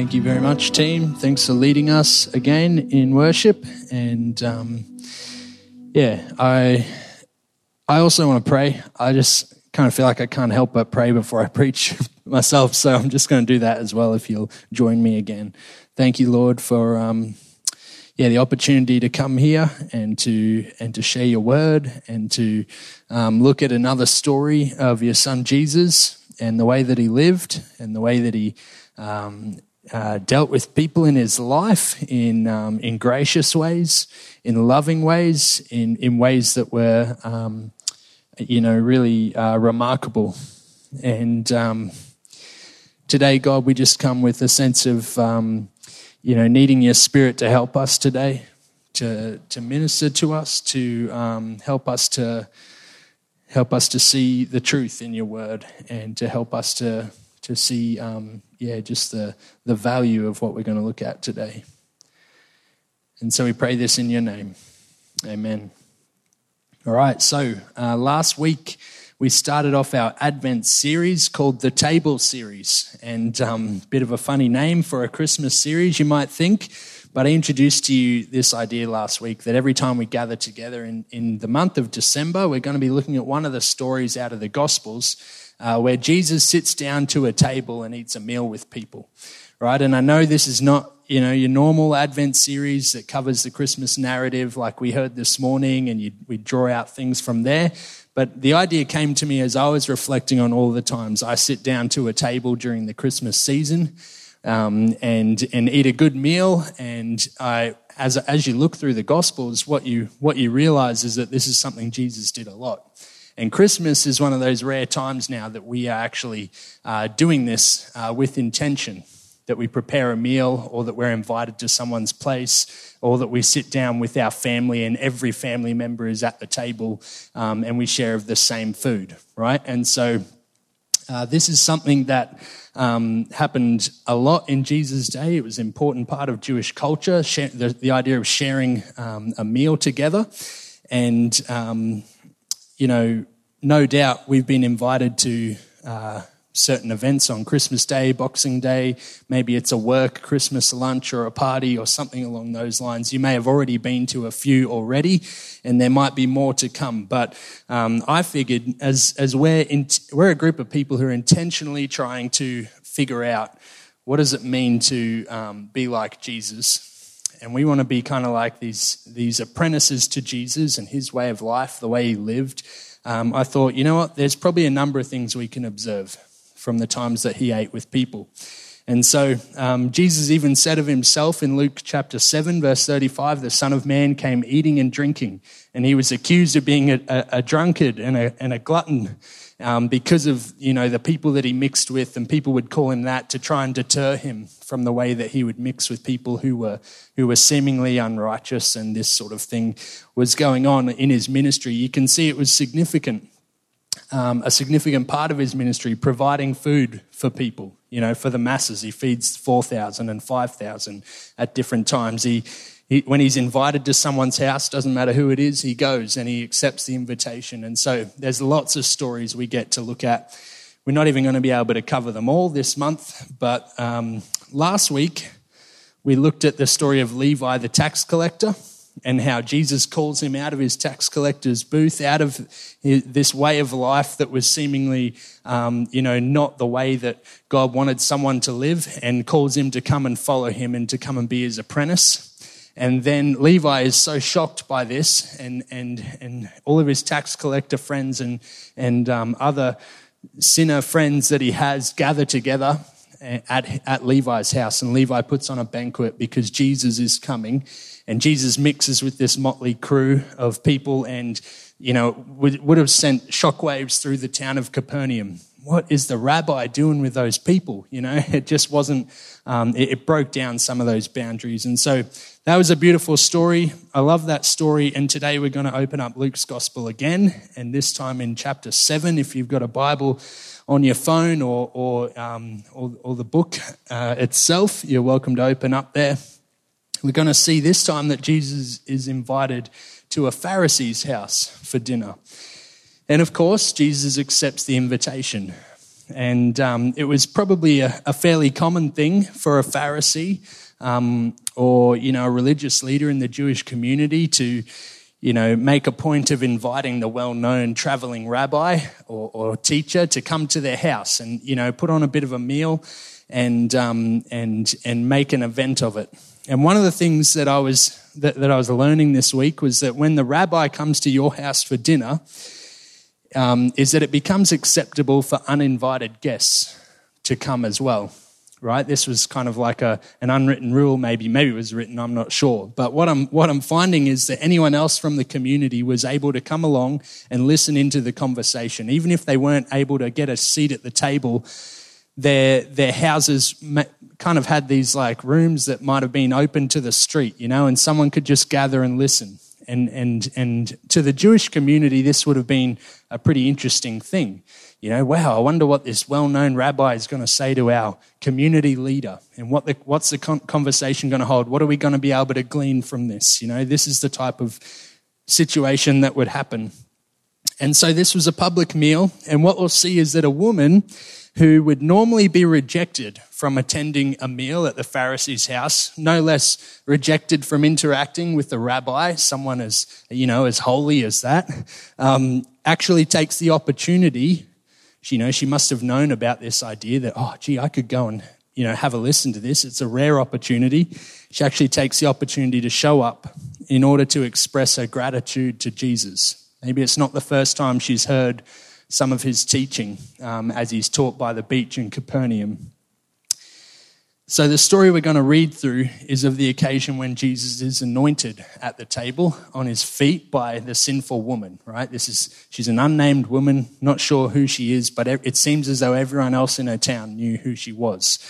Thank you very much, team. Thanks for leading us again in worship. And um, yeah, I I also want to pray. I just kind of feel like I can't help but pray before I preach myself, so I'm just going to do that as well. If you'll join me again, thank you, Lord, for um, yeah the opportunity to come here and to and to share your word and to um, look at another story of your son Jesus and the way that he lived and the way that he um, uh, dealt with people in his life in um, in gracious ways, in loving ways, in in ways that were um, you know really uh, remarkable. And um, today, God, we just come with a sense of um, you know needing Your Spirit to help us today, to to minister to us, to um, help us to help us to see the truth in Your Word, and to help us to to see, um, yeah, just the, the value of what we're going to look at today. And so we pray this in your name. Amen. All right, so uh, last week we started off our Advent series called the Table Series. And a um, bit of a funny name for a Christmas series, you might think. But I introduced to you this idea last week that every time we gather together in, in the month of December, we're going to be looking at one of the stories out of the Gospels uh, where Jesus sits down to a table and eats a meal with people, right? And I know this is not, you know, your normal Advent series that covers the Christmas narrative like we heard this morning and you, we draw out things from there. But the idea came to me as I was reflecting on all the times I sit down to a table during the Christmas season um, and, and eat a good meal. And I, as, as you look through the Gospels, what you, what you realize is that this is something Jesus did a lot. And Christmas is one of those rare times now that we are actually uh, doing this uh, with intention that we prepare a meal or that we're invited to someone's place or that we sit down with our family and every family member is at the table um, and we share of the same food, right? And so uh, this is something that um, happened a lot in Jesus' day. It was an important part of Jewish culture, the, the, idea of sharing um, a meal together. And um, you know, no doubt we've been invited to uh, certain events on Christmas Day, Boxing Day. Maybe it's a work Christmas lunch or a party or something along those lines. You may have already been to a few already, and there might be more to come. But um, I figured, as as we're in, we're a group of people who are intentionally trying to figure out what does it mean to um, be like Jesus and we want to be kind of like these these apprentices to Jesus and his way of life, the way he lived. Um, I thought, you know what? There's probably a number of things we can observe from the times that he ate with people. And so um, Jesus even said of himself in Luke chapter 7, verse 35, the Son of Man came eating and drinking, and he was accused of being a, a, a drunkard and a, and a glutton um, because of you know the people that he mixed with, and people would call him that to try and deter him from the way that he would mix with people who were who were seemingly unrighteous, and this sort of thing was going on in his ministry. You can see it was significant, um, a significant part of his ministry, providing food for people. You know, for the masses, he feeds four thousand and five thousand at different times. He he, when he's invited to someone's house, doesn't matter who it is, he goes and he accepts the invitation. And so there's lots of stories we get to look at. We're not even going to be able to cover them all this month, but um, last week we looked at the story of Levi the tax collector and how Jesus calls him out of his tax collector's booth, out of this way of life that was seemingly, um, you know, not the way that God wanted someone to live, and calls him to come and follow him and to come and be his apprentice. And then Levi is so shocked by this, and, and, and all of his tax collector friends and, and um, other sinner friends that he has gather together at, at Levi's house. And Levi puts on a banquet because Jesus is coming. And Jesus mixes with this motley crew of people and, you know, would, would have sent shockwaves through the town of Capernaum what is the rabbi doing with those people? You know, it just wasn't, um, it, it, broke down some of those boundaries. And so that was a beautiful story. I love that story. And today we're going to open up Luke's gospel again, and this time in chapter 7. If you've got a Bible on your phone or, or, um, or, or, the book uh, itself, you're welcome to open up there. We're going to see this time that Jesus is invited to a Pharisee's house for dinner. And of course, Jesus accepts the invitation. And um, it was probably a, a, fairly common thing for a Pharisee um, or, you know, a religious leader in the Jewish community to, you know, make a point of inviting the well known traveling rabbi or, or, teacher to come to their house and, you know, put on a bit of a meal and, um, and, and make an event of it. And one of the things that I was, that, that I was learning this week was that when the rabbi comes to your house for dinner, um, is that it becomes acceptable for uninvited guests to come as well right? This was kind of like a, an unwritten rule, maybe. Maybe it was written, I'm not sure. But what I'm, what I'm finding is that anyone else from the community was able to come along and listen into the conversation. Even if they weren't able to get a seat at the table, their, their houses kind of had these like rooms that might have been open to the street, you know, and someone could just gather and listen. And, and, and to the Jewish community, this would have been a pretty interesting thing you know, wow, I wonder what this well known rabbi is going to say to our community leader and what the, what's the conversation going to hold? What are we going to be able to glean from this? You know, this is the type of situation that would happen. And so this was a public meal. And what we'll see is that a woman who would normally be rejected from attending a meal at the Pharisee's house, no less rejected from interacting with the rabbi, someone as, you know, as holy as that, um, actually takes the opportunity she, you know, she must have known about this idea that, oh, gee, I could go and, you know, have a listen to this. It's a rare opportunity. She actually takes the opportunity to show up in order to express her gratitude to Jesus. Maybe it's not the first time she's heard some of his teaching um, as he's taught by the beach in Capernaum. So, the story we're going to read through is of the occasion when Jesus is anointed at the table on his feet by the sinful woman, right? This is, she's an unnamed woman, not sure who she is, but it seems as though everyone else in her town knew who she was,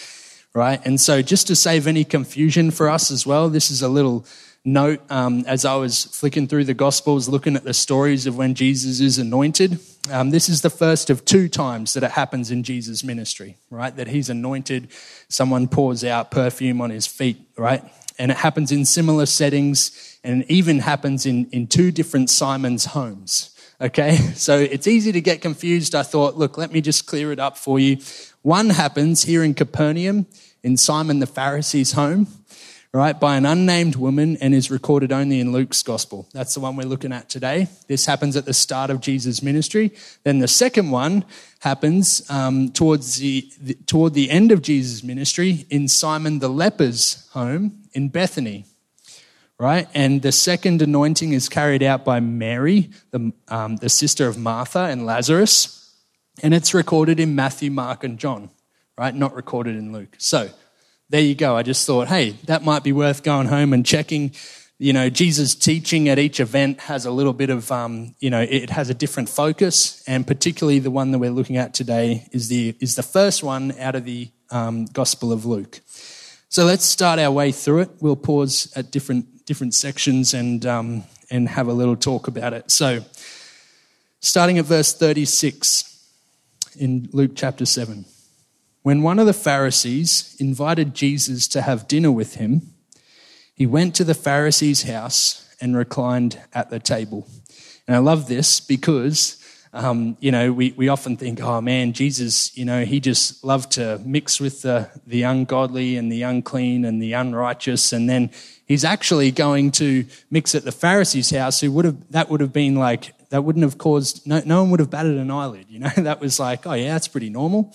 right? And so, just to save any confusion for us as well, this is a little note um, as I was flicking through the Gospels, looking at the stories of when Jesus is anointed. Um, this is the first of two times that it happens in Jesus' ministry, right? That he's anointed, someone pours out perfume on his feet, right? And it happens in similar settings and even happens in, in two different Simon's homes. Okay, so it's easy to get confused. I thought, look, let me just clear it up for you. One happens here in Capernaum in Simon the Pharisee's home right, by an unnamed woman and is recorded only in Luke's gospel. That's the one we're looking at today. This happens at the start of Jesus' ministry. Then the second one happens um, towards the, the, toward the end of Jesus' ministry in Simon the leper's home in Bethany. Right? And the second anointing is carried out by Mary, the, um, the sister of Martha and Lazarus. And it's recorded in Matthew, Mark, and John, right? Not recorded in Luke. So there you go. I just thought, hey, that might be worth going home and checking. You know, Jesus' teaching at each event has a little bit of, um, you know, it has a different focus, and particularly the one that we're looking at today is the is the first one out of the um, Gospel of Luke. So let's start our way through it. We'll pause at different different sections and um, and have a little talk about it. So, starting at verse thirty six in Luke chapter seven. When one of the Pharisees invited Jesus to have dinner with him, he went to the Pharisee's house and reclined at the table. And I love this because, um, you know, we, we often think, oh man, Jesus, you know, he just loved to mix with the, the ungodly and the unclean and the unrighteous. And then he's actually going to mix at the Pharisee's house, who would have, that would have been like, that wouldn't have caused, no, no one would have batted an eyelid, you know, that was like, oh yeah, that's pretty normal.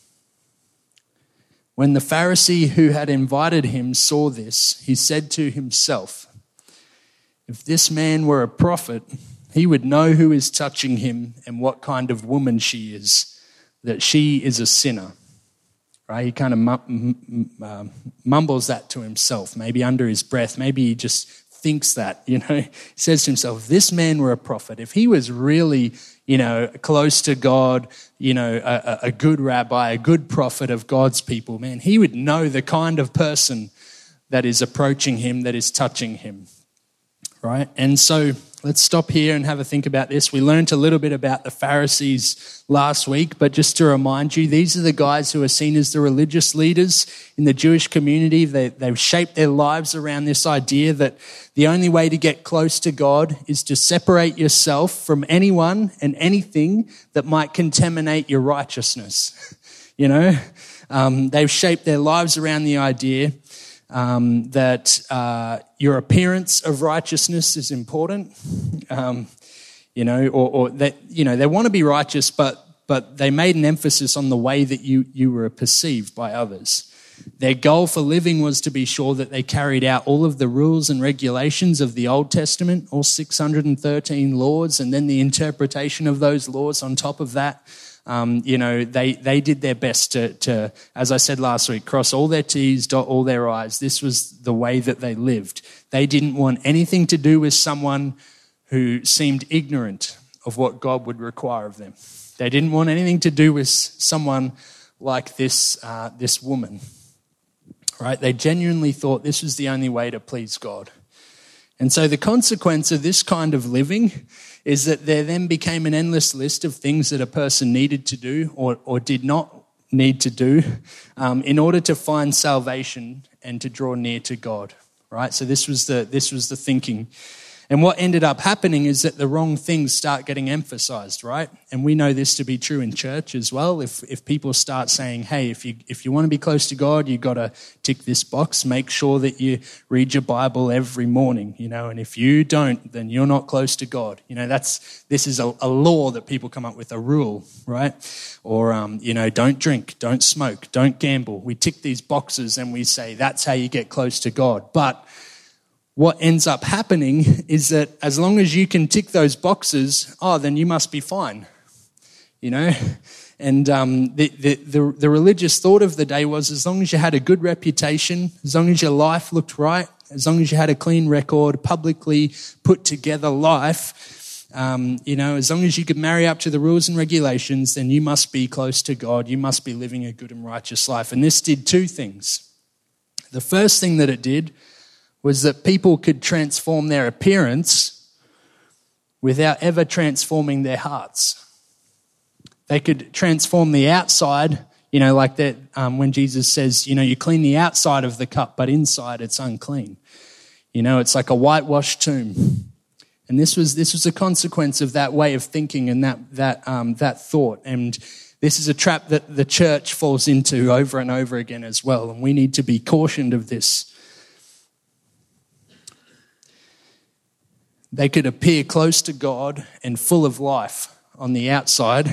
When the Pharisee who had invited him saw this, he said to himself, If this man were a prophet, he would know who is touching him and what kind of woman she is, that she is a sinner. Right? He kind of uh, mumbles that to himself, maybe under his breath. Maybe he just thinks that, you know. He says to himself, if this man were a prophet, if he was really, you know, close to God, you know, a, a good rabbi, a good prophet of God's people, man, he would know the kind of person that is approaching him, that is touching him. Right? And so let's stop here and have a think about this. We learned a little bit about the Pharisees last week, but just to remind you, these are the guys who are seen as the religious leaders in the Jewish community. They, they've shaped their lives around this idea that the only way to get close to God is to separate yourself from anyone and anything that might contaminate your righteousness. you know, um, they've shaped their lives around the idea um, that uh, your appearance of righteousness is important. Um, you know, or, or that you know they want to be righteous, but but they made an emphasis on the way that you you were perceived by others. Their goal for living was to be sure that they carried out all of the rules and regulations of the Old Testament, all 613 laws, and then the interpretation of those laws on top of that. Um, you know, they, they did their best to, to, as I said last week, cross all their T's, dot all their I's. This was the way that they lived. They didn't want anything to do with someone who seemed ignorant of what God would require of them. They didn't want anything to do with someone like this, uh, this woman. Right? They genuinely thought this was the only way to please God. And so the consequence of this kind of living is that there then became an endless list of things that a person needed to do or, or did not need to do um, in order to find salvation and to draw near to God. Right? So this was the, this was the thinking and what ended up happening is that the wrong things start getting emphasized, right? And we know this to be true in church as well. If, if people start saying, hey, if you, if you want to be close to God, you've got to tick this box, make sure that you read your Bible every morning, you know, and if you don't, then you're not close to God. You know, that's, this is a, a law that people come up with, a rule, right? Or, um, you know, don't drink, don't smoke, don't gamble. We tick these boxes and we say that's how you get close to God. But what ends up happening is that as long as you can tick those boxes, oh, then you must be fine. You know? And um, the, the, the, the religious thought of the day was as long as you had a good reputation, as long as your life looked right, as long as you had a clean record, publicly put together life, um, you know, as long as you could marry up to the rules and regulations, then you must be close to God. You must be living a good and righteous life. And this did two things. The first thing that it did was that people could transform their appearance without ever transforming their hearts. They could transform the outside, you know, like that um, when Jesus says, you know, you clean the outside of the cup, but inside it's unclean. You know, it's like a whitewashed tomb. And this was, this was a consequence of that way of thinking and that, that, um, that thought. And this is a trap that the church falls into over and over again as well. And we need to be cautioned of this. They could appear close to God and full of life on the outside,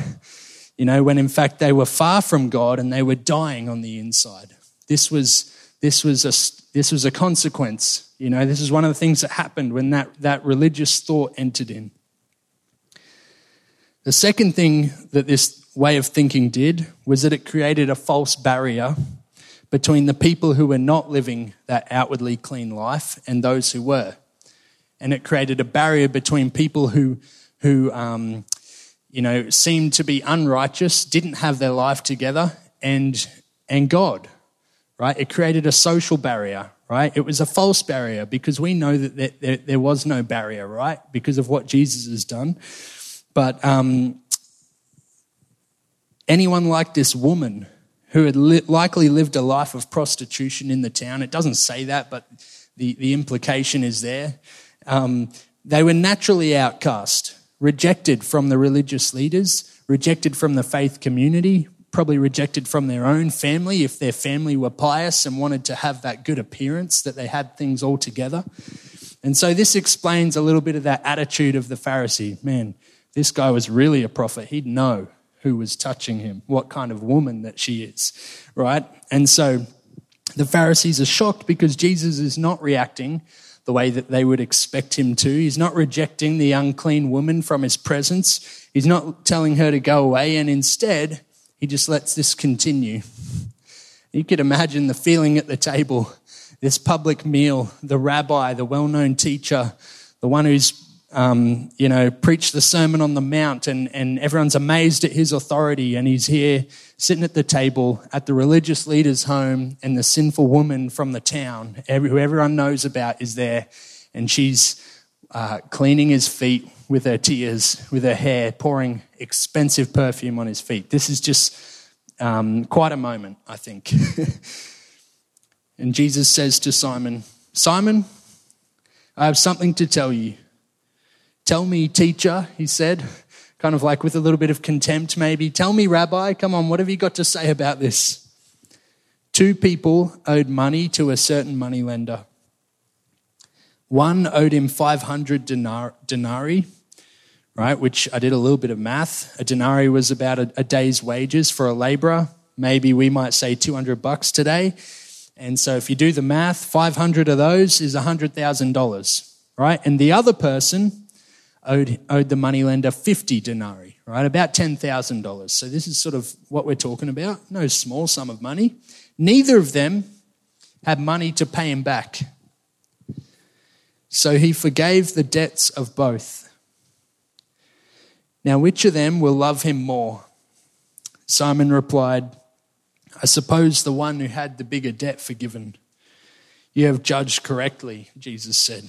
you know, when in fact they were far from God and they were dying on the inside. This was, this was, a, this was a consequence. You know, this is one of the things that happened when that, that religious thought entered in. The second thing that this way of thinking did was that it created a false barrier between the people who were not living that outwardly clean life and those who were and it created a barrier between people who, who um, you know, seemed to be unrighteous, didn't have their life together, and, and God, right? It created a social barrier, right? It was a false barrier because we know that there, there, there was no barrier, right? Because of what Jesus has done. But um, anyone like this woman who had li- likely lived a life of prostitution in the town, it doesn't say that, but the, the implication is there. Um, they were naturally outcast, rejected from the religious leaders, rejected from the faith community, probably rejected from their own family if their family were pious and wanted to have that good appearance that they had things all together. And so this explains a little bit of that attitude of the Pharisee. Man, this guy was really a prophet. He'd know who was touching him, what kind of woman that she is, right? And so the Pharisees are shocked because Jesus is not reacting the way that they would expect him to. He's not rejecting the unclean woman from his presence. He's not telling her to go away, and instead, he just lets this continue. You could imagine the feeling at the table, this public meal, the rabbi, the well known teacher, the one who's um, you know, preach the Sermon on the Mount, and, and everyone's amazed at his authority. And he's here sitting at the table at the religious leader's home, and the sinful woman from the town, who everyone knows about, is there. And she's uh, cleaning his feet with her tears, with her hair, pouring expensive perfume on his feet. This is just um, quite a moment, I think. and Jesus says to Simon, Simon, I have something to tell you. Tell me, teacher, he said, kind of like with a little bit of contempt, maybe. Tell me, rabbi, come on, what have you got to say about this? Two people owed money to a certain money lender. One owed him 500 denar- denarii, right, which I did a little bit of math. A denarii was about a, a day's wages for a laborer. Maybe we might say 200 bucks today. And so if you do the math, 500 of those is $100,000, right? And the other person owed, owed the moneylender 50 denarii, right? About $10,000. So this is sort of what we're talking about. No small sum of money. Neither of them had money to pay him back. So he forgave the debts of both. Now, which of them will love him more? Simon replied, I suppose the one who had the bigger debt forgiven. You have judged correctly, Jesus said.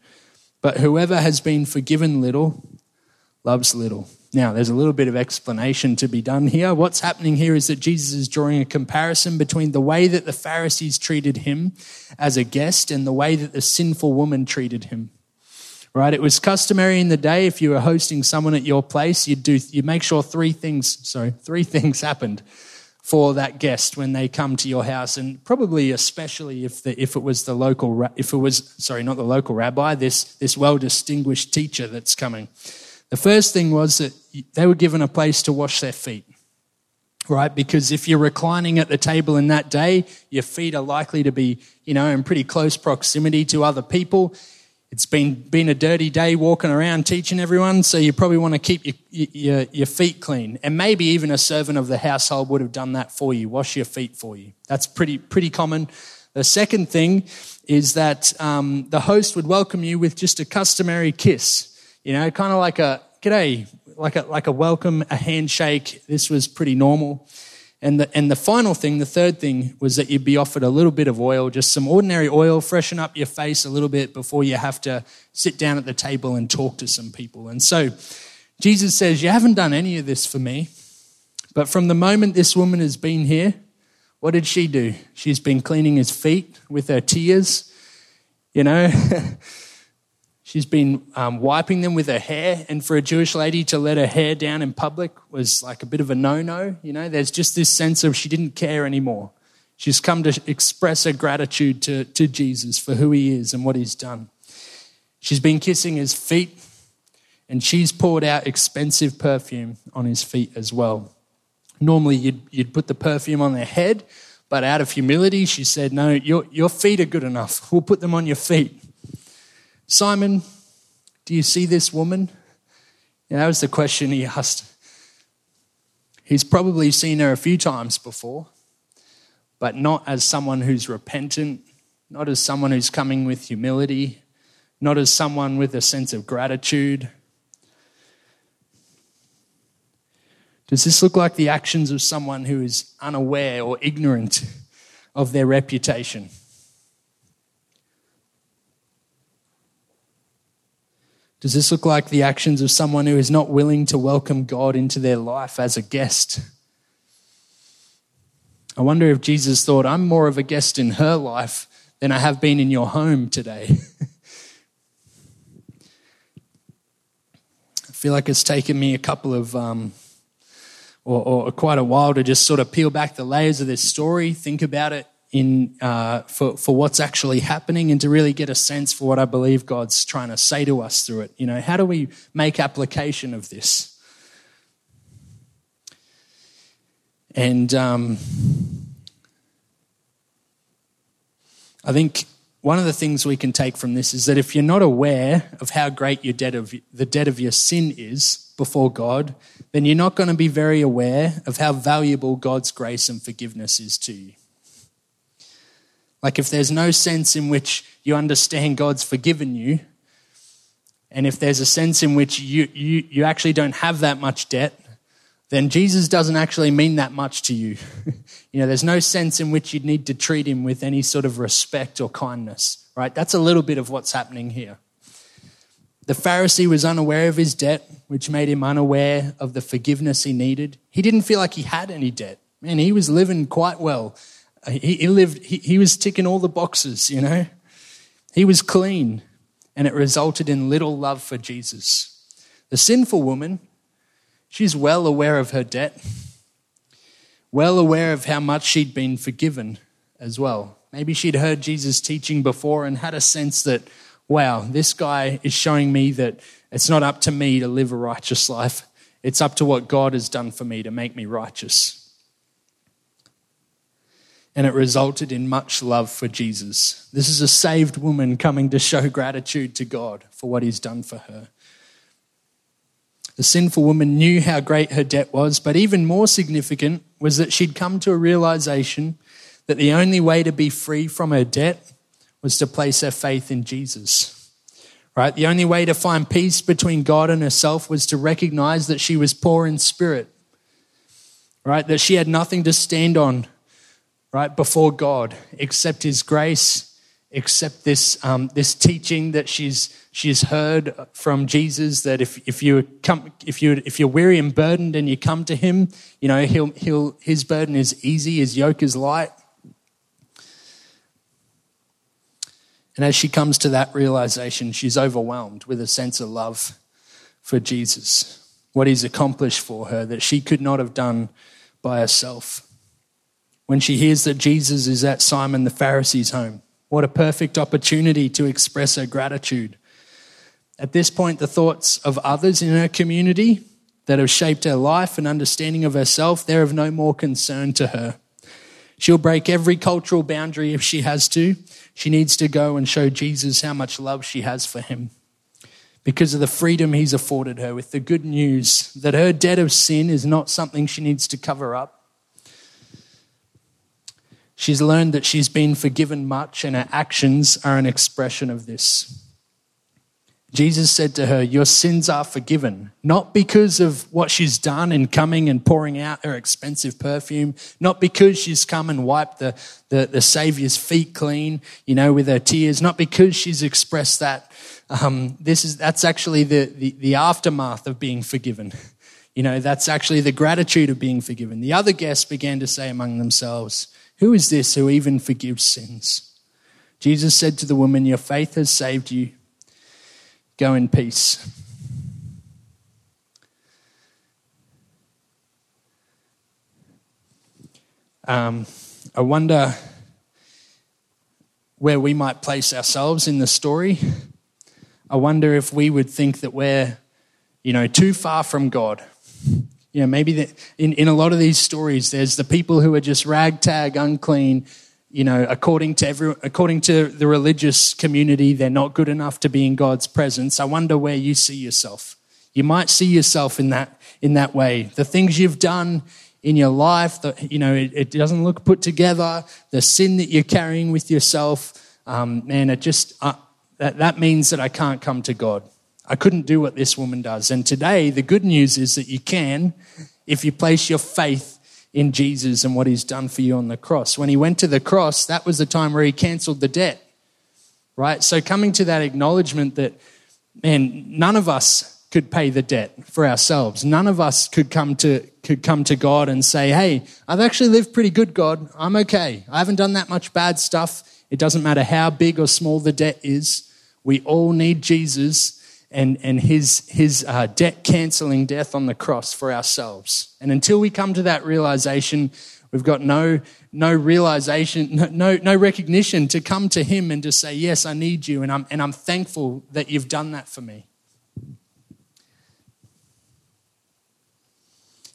But whoever has been forgiven little loves little. Now, there's a little bit of explanation to be done here. What's happening here is that Jesus is drawing a comparison between the way that the Pharisees treated him as a guest and the way that the sinful woman treated him. Right? It was customary in the day if you were hosting someone at your place, you'd do you make sure three things, sorry, three things happened for that guest when they come to your house, and probably especially if the, if it was the local if it was sorry not the local rabbi this this well distinguished teacher that's coming. The first thing was that they were given a place to wash their feet, right? Because if you're reclining at the table in that day, your feet are likely to be you know in pretty close proximity to other people it's been, been a dirty day walking around teaching everyone, so you probably want to keep your, your, your, feet clean. And maybe even a servant of the household would have done that for you, wash your feet for you. That's pretty, pretty common. The second thing is that um, the host would welcome you with just a customary kiss, you know, kind of like a g'day, like a, like a welcome, a handshake. This was pretty normal. And the, and the final thing, the third thing, was that you'd be offered a little bit of oil, just some ordinary oil, freshen up your face a little bit before you have to sit down at the table and talk to some people. And so Jesus says, You haven't done any of this for me. But from the moment this woman has been here, what did she do? She's been cleaning his feet with her tears, you know. She's been um, wiping them with her hair, and for a Jewish lady to let her hair down in public was like a bit of a no no. You know, there's just this sense of she didn't care anymore. She's come to express her gratitude to, to Jesus for who he is and what he's done. She's been kissing his feet, and she's poured out expensive perfume on his feet as well. Normally, you'd, you'd put the perfume on their head, but out of humility, she said, No, your, your feet are good enough. We'll put them on your feet. Simon, do you see this woman? that was the question he asked. He's probably seen her a few times before, but not as someone who's repentant, not as someone who's coming with humility, not as someone with a sense of gratitude. Does this look like the actions of someone who is unaware or ignorant of their reputation? Does this look like the actions of someone who is not willing to welcome God into their life as a guest? I wonder if Jesus thought, I'm more of a guest in her life than I have been in your home today. I feel like it's taken me a couple of, um, or, or quite a while to just sort of peel back the layers of this story, think about it in uh, for for what's actually happening and to really get a sense for what I believe God's trying to say to us through it. You know, how do we make application of this? And um, I think one of the things we can take from this is that if you're not aware of how great your debt of the debt of your sin is before God, then you're not going to be very aware of how valuable God's grace and forgiveness is to you. Like if there's no sense in which you understand God's forgiven you, and if there's a sense in which you, you, you actually don't have that much debt, then Jesus doesn't actually mean that much to you. you know, there's no sense in which you'd need to treat him with any sort of respect or kindness, right? That's a little bit of what's happening here. The Pharisee was unaware of his debt, which made him unaware of the forgiveness he needed. He didn't feel like he had any debt. Man, he was living quite well. He, he lived, he, he was ticking all the boxes, you know. He was clean, and it resulted in little love for Jesus. The sinful woman, she's well aware of her debt, well aware of how much she'd been forgiven as well. Maybe she'd heard Jesus' teaching before and had a sense that wow, this guy is showing me that it's not up to me to live a righteous life. It's up to what God has done for me to make me righteous. And it resulted in much love for Jesus. This is a saved woman coming to show gratitude to God for what he's done for her. The sinful woman knew how great her debt was, but even more significant was that she'd come to a realization that the only way to be free from her debt was to place her faith in Jesus. Right? The only way to find peace between God and herself was to recognize that she was poor in spirit. Right? That she had nothing to stand on, right, before God accept His grace, accept this, um, this teaching that she's, she's heard from Jesus that if, if, you come, if, you, if you're weary and burdened and you come to Him, you know, he'll, he'll, His burden is easy, His yoke is light. And as she comes to that realization, she's overwhelmed with a sense of love for Jesus, what he's accomplished for her that she could not have done by herself. When she hears that Jesus is at Simon the Pharisee's home, what a perfect opportunity to express her gratitude. At this point, the thoughts of others in her community that have shaped her life and understanding of herself, they're of no more concern to her. She'll break every cultural boundary if she has to. She needs to go and show Jesus how much love she has for him because of the freedom he's afforded her with the good news that her debt of sin is not something she needs to cover up. She's learned that she's been forgiven much, and her actions are an expression of this. Jesus said to her, Your sins are forgiven, not because of what she's done in coming and pouring out her expensive perfume, not because she's come and wiped the, the, the Savior's feet clean, you know, with her tears, not because she's expressed that. Um, this is, that's actually the, the, the aftermath of being forgiven. You know, that's actually the gratitude of being forgiven. The other guests began to say among themselves, Who is this who even forgives sins? Jesus said to the woman, Your faith has saved you Go in peace. Um, I wonder where we might place ourselves in the story. I wonder if we would think that we're, you know, too far from God. You know, maybe that in, in a lot of these stories, there's the people who are just ragtag, unclean, you know, according to every, according to the religious community, they're not good enough to be in God's presence. I wonder where you see yourself. You might see yourself in that in that way. The things you've done in your life, the, you know, it, it, doesn't look put together. The sin that you're carrying with yourself, um, man, it just uh, that that means that I can't come to God. I couldn't do what this woman does. And today, the good news is that you can if you place your faith in Jesus and what he's done for you on the cross. When he went to the cross, that was the time where he canceled the debt, right? So coming to that acknowledgement that, man, none of us could pay the debt for ourselves. None of us could come to could come to God and say, "Hey, I've actually lived pretty good, God. I'm okay. I haven't done that much bad stuff. It doesn't matter how big or small the debt is. We all need Jesus and, and his, his uh, debt canceling death on the cross for ourselves. And until we come to that realization, We've got no, no realization, no, no recognition to come to Him and to say, Yes, I need you, and I'm, and I'm thankful that you've done that for me.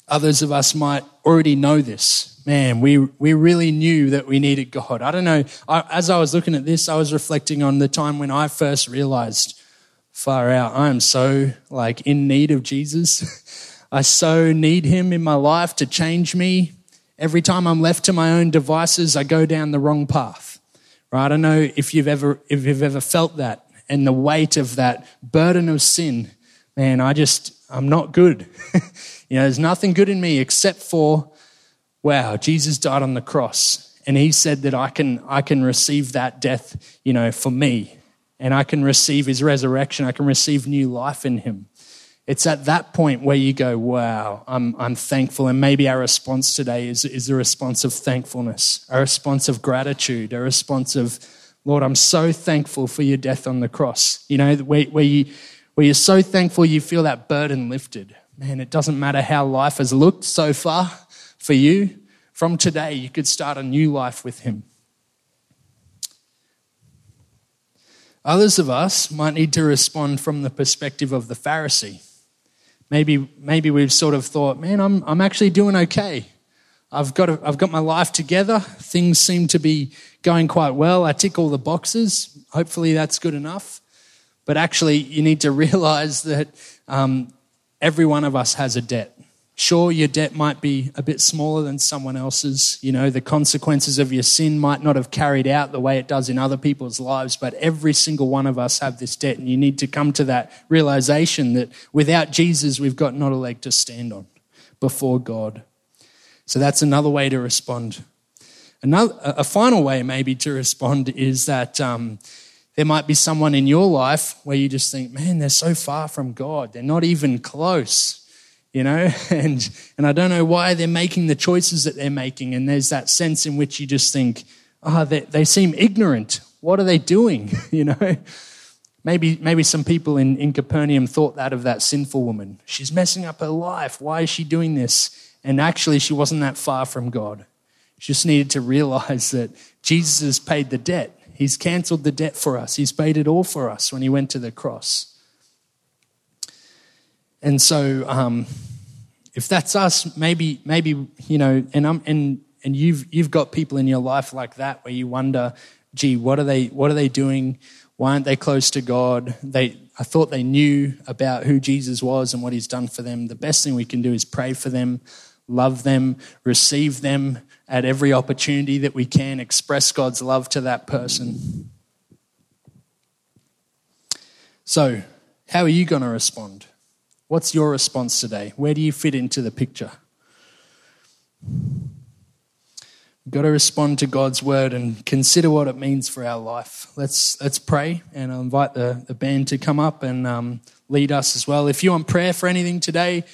Others of us might already know this. Man, we, we really knew that we needed God. I don't know. I, as I was looking at this, I was reflecting on the time when I first realized, far out, I am so like in need of Jesus. I so need him in my life to change me. Every time I'm left to my own devices, I go down the wrong path. Right? I don't know if you've ever, if you've ever felt that and the weight of that burden of sin. Man, I just, I'm not good. You know, there's nothing good in me except for, wow, Jesus died on the cross. And he said that I can, I can receive that death, you know, for me. And I can receive his resurrection. I can receive new life in him. It's at that point where you go, wow, I'm, I'm thankful. And maybe our response today is, is a response of thankfulness, a response of gratitude, a response of, Lord, I'm so thankful for your death on the cross. You know, where, where, you, where you're so thankful you feel that burden lifted man, it doesn't matter how life has looked so far for you. From today, you could start a new life with Him. Others of us might need to respond from the perspective of the Pharisee. Maybe, maybe we've sort of thought, man, I'm, I'm actually doing okay. I've got, a, I've got my life together. Things seem to be going quite well. I tick all the boxes. Hopefully, that's good enough. But actually, you need to realize that um, every one of us has a debt. Sure, your debt might be a bit smaller than someone else's. You know, the consequences of your sin might not have carried out the way it does in other people's lives, but every single one of us have this debt. And you need to come to that realization that without Jesus, we've got not a leg to stand on before God. So that's another way to respond. Another, a final way, maybe, to respond is that um, there might be someone in your life where you just think, man, they're so far from God. They're not even close, you know? And, and I don't know why they're making the choices that they're making. And there's that sense in which you just think, oh, they, they seem ignorant. What are they doing? you know? Maybe, maybe some people in, in Capernaum thought that of that sinful woman. She's messing up her life. Why is she doing this? And actually, she wasn't that far from God. She just needed to realize that Jesus has paid the debt He's cancelled the debt for us. He's paid it all for us when he went to the cross. And so, um, if that's us, maybe, maybe you know, and I'm, and and you've you've got people in your life like that where you wonder, gee, what are they what are they doing? Why aren't they close to God? They I thought they knew about who Jesus was and what He's done for them. The best thing we can do is pray for them, love them, receive them, at every opportunity that we can express God's love to that person. So, how are you going to respond? What's your response today? Where do you fit into the picture? We've got to respond to God's word and consider what it means for our life. Let's let's pray, and I'll invite the, the band to come up and um, lead us as well. If you want prayer for anything today,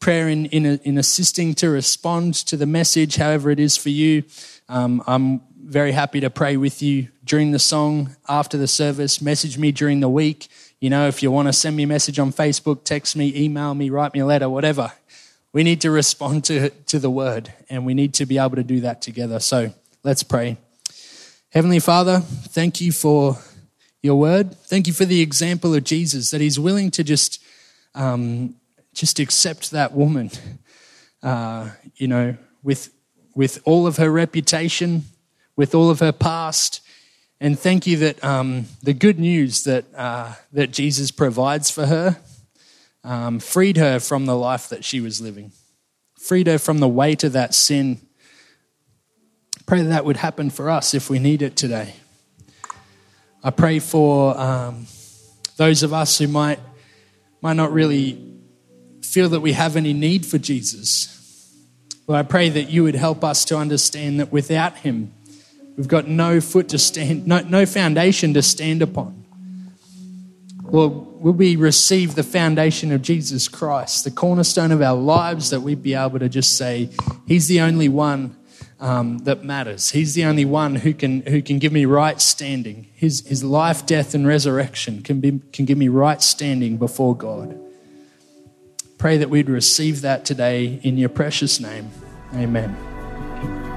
prayer in, in, in assisting to respond to the message, however it is for you. Um, I'm very happy to pray with you during the song, after the service. Message me during the week. You know, if you want to send me a message on Facebook, text me, email me, write me a letter, whatever. We need to respond to, to the word, and we need to be able to do that together. So let's pray. Heavenly Father, thank you for your word. Thank you for the example of Jesus, that he's willing to just um, just accept that woman, uh, you know, with, with all of her reputation, with all of her past. And thank you that um, the good news that, uh, that Jesus provides for her um, freed her from the life that she was living, freed her from the weight of that sin. Pray that, that would happen for us if we need it today. I pray for um, those of us who might, might not really feel that we have any need for Jesus. Lord, I pray that you would help us to understand that without him, we've got no foot to stand, no, no foundation to stand upon. Lord, will we receive the foundation of Jesus Christ, the cornerstone of our lives, that we'd be able to just say, He's the only one um, that matters. He's the only one who can, who can give me right standing. His, his life, death, and resurrection can, be, can give me right standing before God. Pray that we'd receive that today in your precious name. Amen.